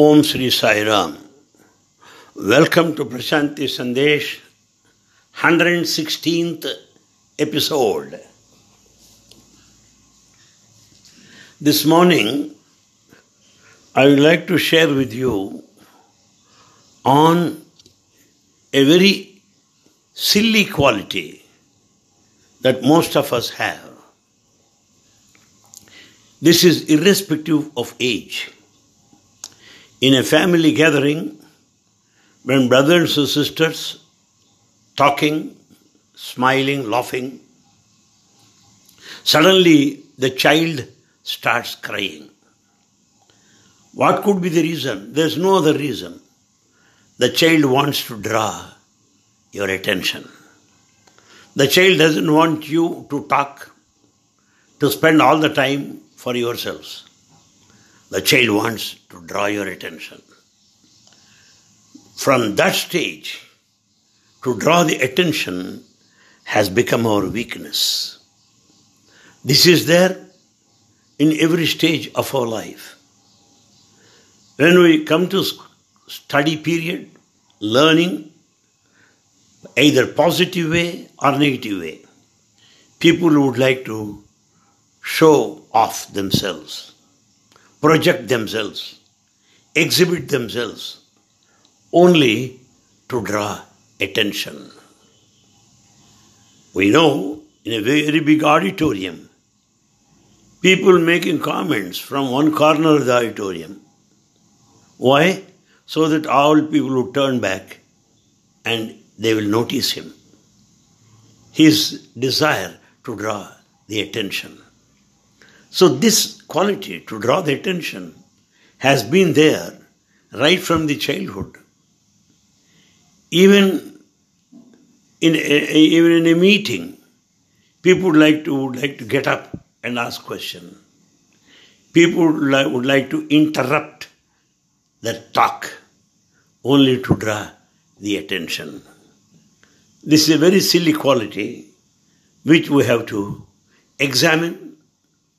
Om Sri Sai Ram. Welcome to Prashanti Sandesh, 116th episode. This morning, I would like to share with you on a very silly quality that most of us have. This is irrespective of age. In a family gathering, when brothers and sisters talking, smiling, laughing, suddenly the child starts crying. What could be the reason? There's no other reason. The child wants to draw your attention. The child doesn't want you to talk, to spend all the time for yourselves. The child wants to draw your attention. From that stage, to draw the attention has become our weakness. This is there in every stage of our life. When we come to study period, learning, either positive way or negative way, people would like to show off themselves, project themselves, exhibit themselves, only to draw attention. We know in a very big auditorium, people making comments from one corner of the auditorium. Why? So that all people will turn back and they will notice him. His desire to draw the attention. So, this quality to draw the attention has been there right from the childhood. Even in a, even in a meeting, people would like to would like to get up and ask question. People would would like to interrupt the talk only to draw the attention. This is a very silly quality which we have to examine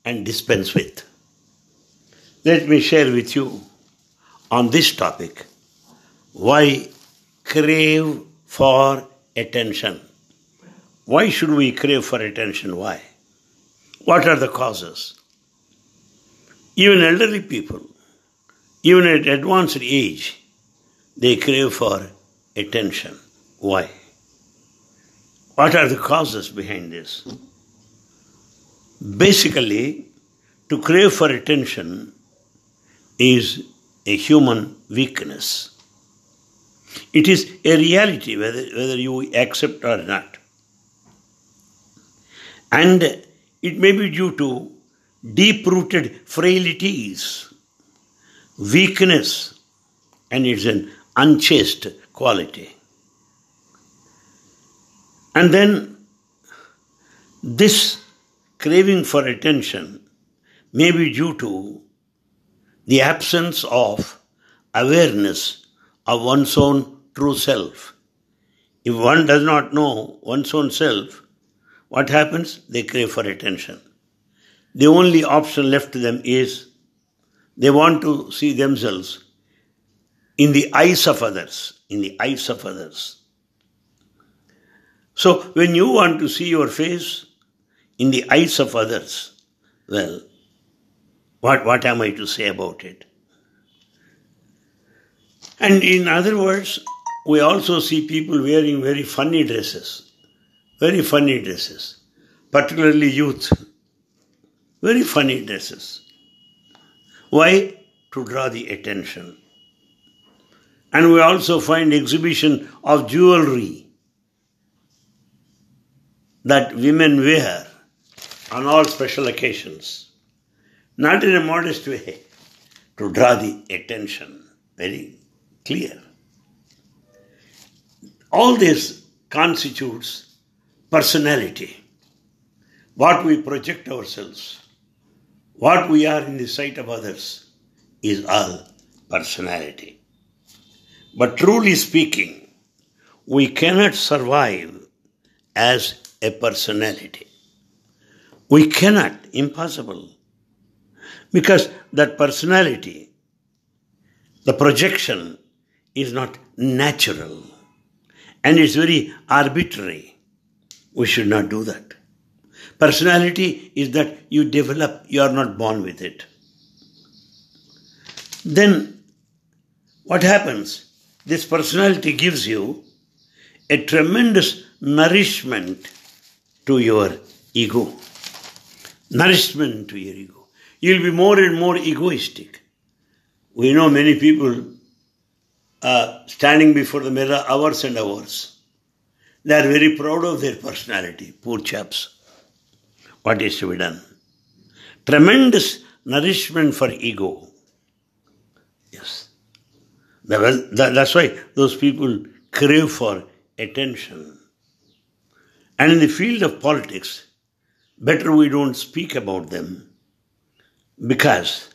and dispense with. Let me share with you on this topic why crave for attention. Why should we crave for attention? Why? What are the causes? Even elderly people, even at advanced age, they crave for attention. Why? What are the causes behind this? Basically, to crave for attention is a human weakness. It is a reality whether, whether you accept or not. And it may be due to deep rooted frailties, weakness, and it's an unchaste quality. And then this craving for attention may be due to the absence of awareness of one's own true self. If one does not know one's own self, what happens? They crave for attention. The only option left to them is they want to see themselves in the eyes of others, in the eyes of others. So when you want to see your face in the eyes of others, well, what, what am I to say about it? And in other words, we also see people wearing very funny dresses, very funny dresses, particularly youth, very funny dresses. Why? To draw the attention. And we also find exhibition of jewelry that women wear on all special occasions, not in a modest way, to draw the attention. Very clear. All this constitutes personality, what we project ourselves, what we are in the sight of others is all personality. But truly speaking, we cannot survive as a personality. We cannot, impossible. Because that personality the projection is not natural and it's very arbitrary. We should not do that. Personality is that you develop, you are not born with it. Then what happens? This personality gives you a tremendous nourishment to your ego. Nourishment to your ego. You'll be more and more egoistic. We know many people uh, standing before the mirror hours and hours. They are very proud of their personality, poor chaps. What is to be done? Tremendous nourishment for ego. Yes. That's why those people crave for attention. And in the field of politics, better we don't speak about them because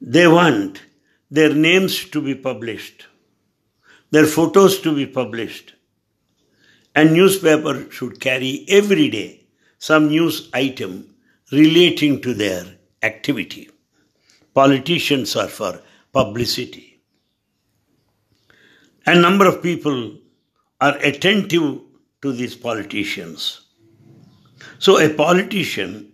they want their names to be published, their photos to be published, and newspaper should carry every day some news item relating to their activity. Politicians are for publicity. A number of people are attentive to these politicians. So a politician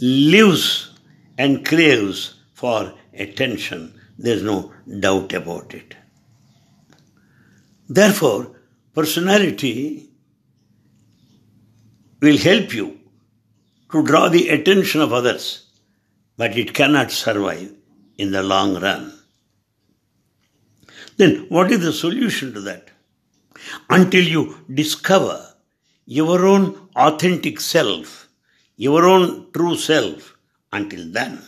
lives and craves for attention there's no doubt about it. Therefore, personality will help you to draw the attention of others, but it cannot survive in the long run. Then, what is the solution to that? Until you discover your own authentic self, your own true self, until then,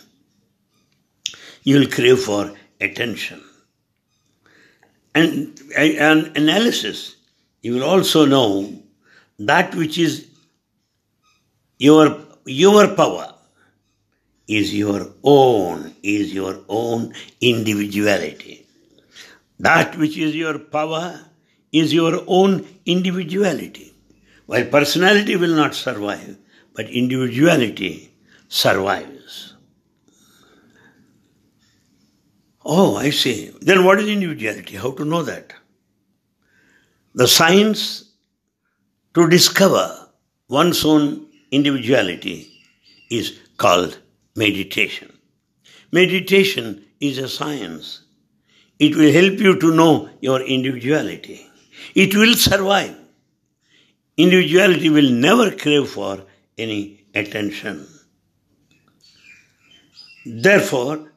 you will crave for attention. And an analysis, you will also know that which is your, your power is your own, is your own individuality. That which is your power is your own individuality. While personality will not survive, but individuality survives. Oh, I see. Then what is individuality? How to know that? The science to discover one's own individuality is called meditation. Meditation is a science. It will help you to know your individuality. It will survive. Individuality will never crave for any attention. Therefore,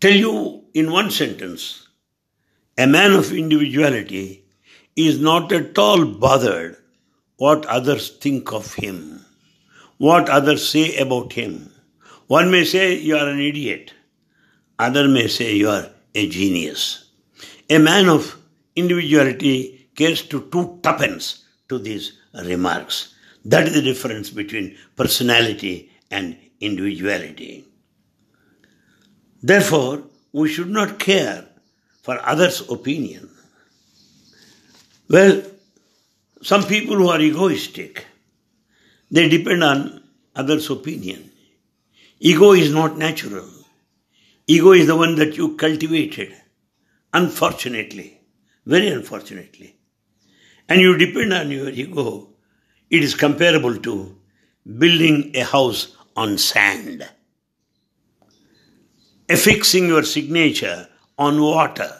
tell you in one sentence a man of individuality is not at all bothered what others think of him, what others say about him. One may say you are an idiot, other may say you are a genius. A man of individuality cares to two tuppence to these remarks. That is the difference between personality and individuality. Therefore, we should not care for others' opinion. Well, some people who are egoistic, they depend on others' opinion. Ego is not natural. Ego is the one that you cultivated, unfortunately, very unfortunately. And you depend on your ego. It is comparable to building a house on sand affixing your signature on water,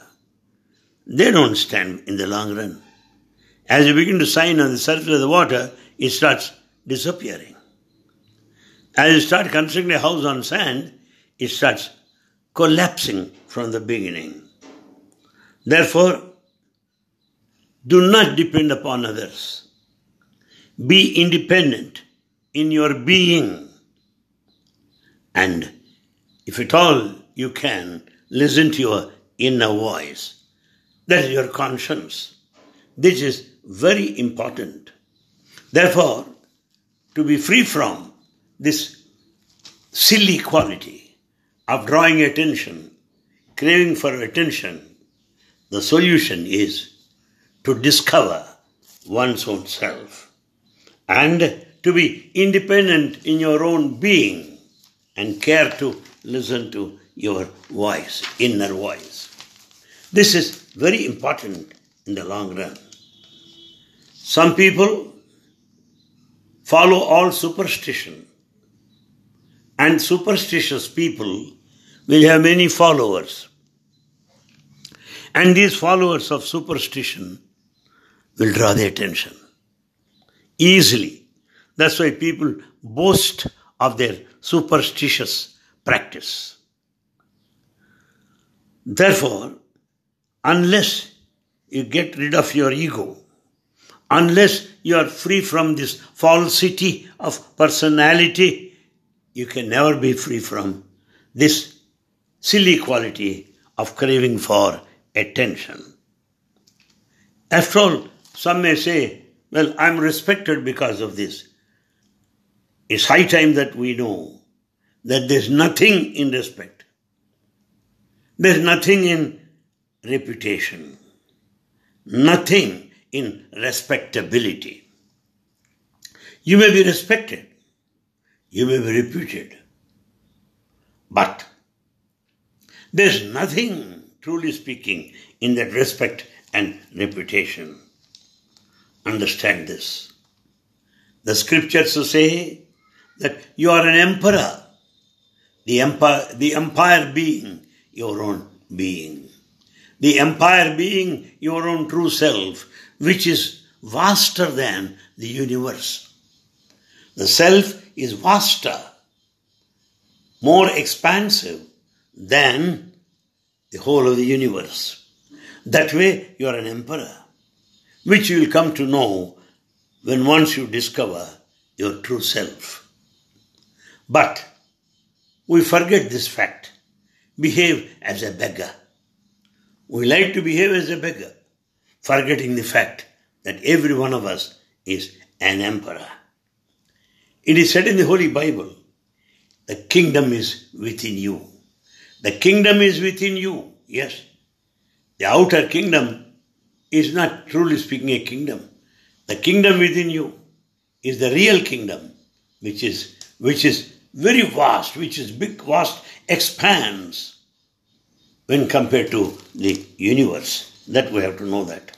they don't stand in the long run. As you begin to sign on the surface of the water, it starts disappearing. As you start constructing a house on sand, it starts collapsing from the beginning. Therefore, do not depend upon others. Be independent in your being. And if at all you can listen to your inner voice. That is your conscience. This is very important. Therefore, to be free from this silly quality of drawing attention, craving for attention, the solution is to discover one's own self and to be independent in your own being and care to listen to your voice, inner voice. This is very important in the long run. Some people follow all superstition, and superstitious people will have many followers. And these followers of superstition will draw the attention easily. That's why people boast of their superstitious practice. Therefore, unless you get rid of your ego, unless you are free from this falsity of personality, you can never be free from this silly quality of craving for attention. After all, some may say, well, I'm respected because of this. It's high time that we know that there's nothing in respect. There's nothing in reputation. Nothing in respectability. You may be respected. You may be reputed. But there's nothing, truly speaking, in that respect and reputation. Understand this. The scriptures say that you are an emperor, the empire, the empire being your own being, the empire being your own true self, which is vaster than the universe. The self is vaster, more expansive than the whole of the universe. That way, you are an emperor, which you will come to know when once you discover your true self. But we forget this fact, behave as a beggar. We like to behave as a beggar, forgetting the fact that every one of us is an emperor. It is said in the Holy Bible, the kingdom is within you. The kingdom is within you, yes. The outer kingdom is not truly speaking a kingdom. The kingdom within you is the real kingdom, which is which is very vast, which is big, vast, expands when compared to the universe. That we have to know that.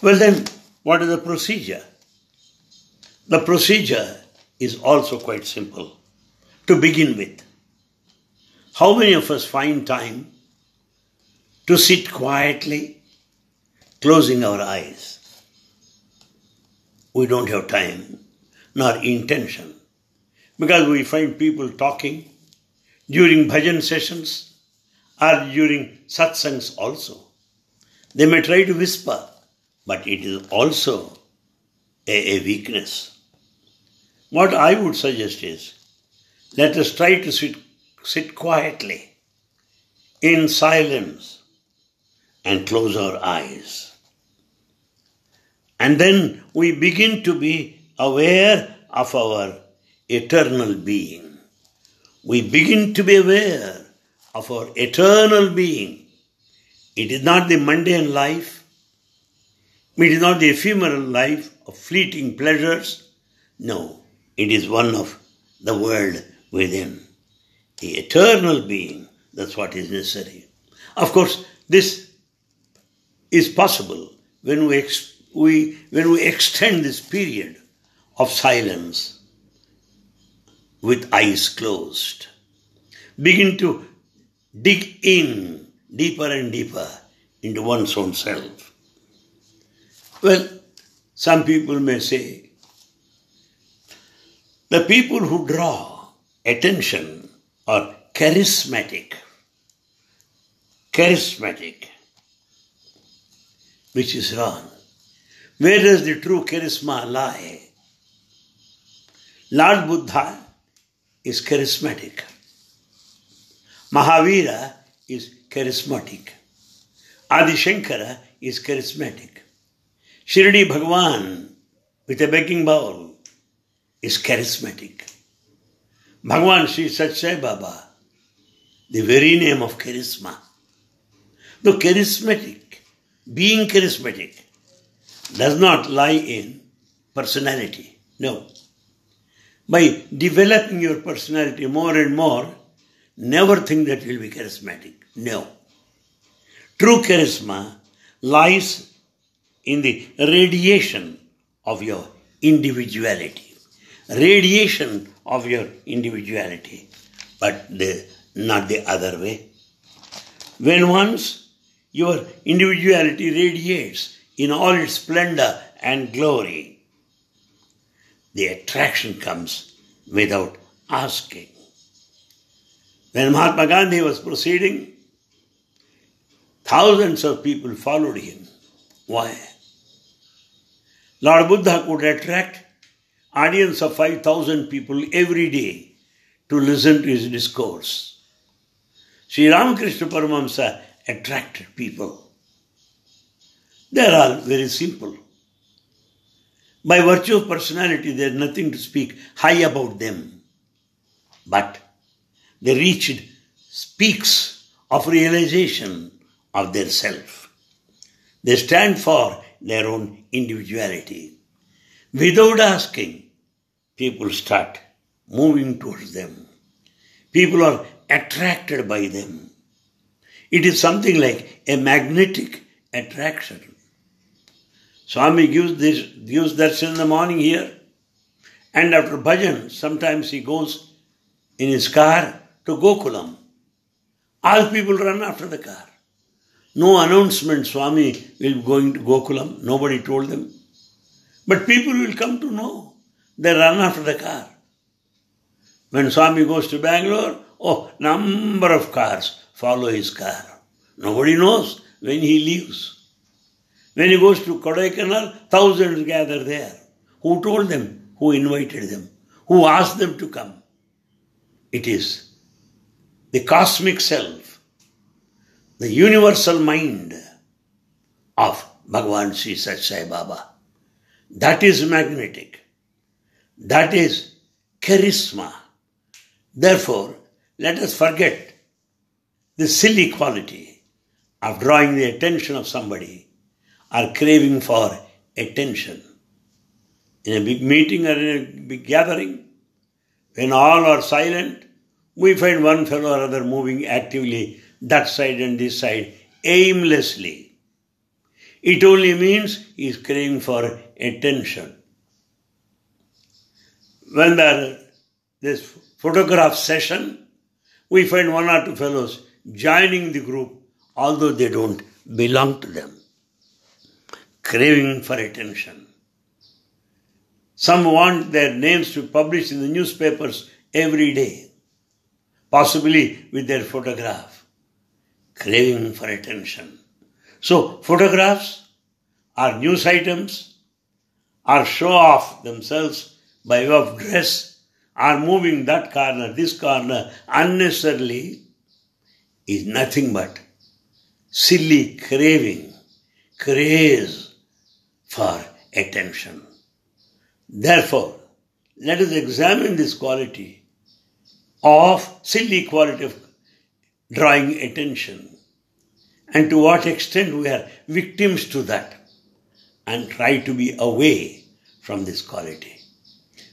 Well then, what is the procedure? The procedure is also quite simple to begin with. How many of us find time to sit quietly, closing our eyes? We don't have time nor intention because we find people talking during bhajan sessions or during satsangs also. They may try to whisper, but it is also a, a weakness. What I would suggest is let us try to sit sit quietly in silence and close our eyes. And then we begin to be aware of our eternal being. We begin to be aware of our eternal being. It is not the mundane life, it is not the ephemeral life of fleeting pleasures. No, it is one of the world within the eternal being. That's what is necessary. Of course, this is possible when we, ex- we, when we extend this period of silence with eyes closed. Begin to dig in deeper and deeper into one's own self. Well, some people may say, the people who draw attention are charismatic. Charismatic, which is wrong. Where does the true charisma lie? Lord Buddha is charismatic. Mahavira is charismatic. Adi Shankara is charismatic. Shirdi Bhagwan with a begging bowl is charismatic. Bhagwan Sri Sathya Sai Baba, the very name of charisma. Though charismatic, being charismatic, does not lie in personality. No. By developing your personality more and more, never think that you'll be charismatic. No. True charisma lies in the radiation of your individuality. Radiation of your individuality, but the, not the other way. When once your individuality radiates in all its splendor and glory, the attraction comes without asking. When Mahatma Gandhi was proceeding, thousands of people followed him. Why? Lord Buddha could attract audience of 5,000 people every day to listen to his discourse. Sri Ramakrishna Paramahamsa attracted people. They are all very simple. By virtue of personality, there is nothing to speak high about them. But they reached speaks of realization of their self. They stand for their own individuality. Without asking, people start moving towards them. People are attracted by them. It is something like a magnetic attraction. Swami gives this gives darshan in the morning here, and after bhajan, sometimes he goes in his car to Gokulam. All people run after the car. No announcement Swami will be going to Gokulam. Nobody told them. But people will come to know. They run after the car. When Swami goes to Bangalore, oh, number of cars follow his car. Nobody knows when he leaves. When he goes to Kodaikanal, thousands gather there. Who told them? Who invited them? Who asked them to come? It is the cosmic self, the universal mind of Bhagavan Sri Sathya Sai Baba. That is magnetic. That is charisma. Therefore, let us forget the silly quality of drawing the attention of somebody or craving for attention. In a big meeting or in a big gathering, when all are silent, we find one fellow or other moving actively that side and this side aimlessly. It only means he is craving for attention when there this photograph session, we find one or two fellows joining the group, although they don't belong to them, craving for attention. Some want their names to be published in the newspapers every day, possibly with their photograph, craving for attention. So, photographs are news items, are show off themselves by way of dress are moving that corner, this corner unnecessarily is nothing but silly craving, craze for attention. Therefore, let us examine this quality of silly quality of drawing attention and to what extent we are victims to that and try to be away from this quality.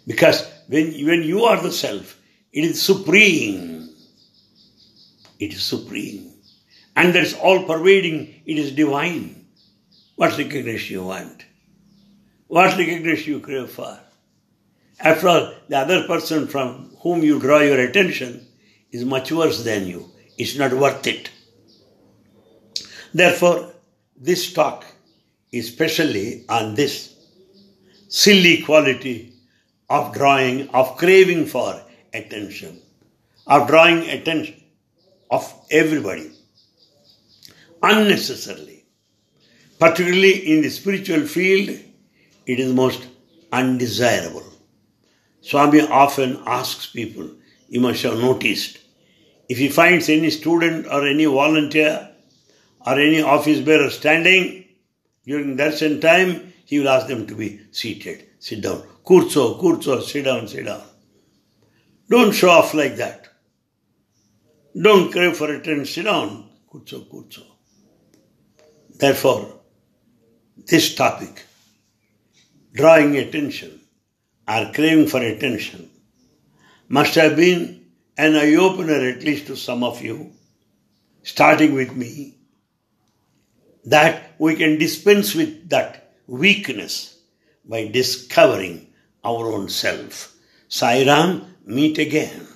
Because when, when you are the self, it is supreme. It is supreme. And that's all pervading, it is divine. What recognition you want? What recognition you crave for? After all, the other person from whom you draw your attention is much worse than you. It's not worth it. Therefore, this talk is specially on this silly quality of drawing, of craving for attention, of drawing attention of everybody unnecessarily. Particularly in the spiritual field, it is most undesirable. Swami often asks people, you must have noticed, if he finds any student or any volunteer or any office bearer standing during darshan time, he will ask them to be seated, sit down. Kurzo, kurzo, sit down, sit down. Don't show off like that. Don't crave for attention, sit down. Kurzo, kurzo. Therefore, this topic, drawing attention or craving for attention, must have been an eye opener at least to some of you, starting with me, that we can dispense with that weakness by discovering our own self. Sai Ram, meet again.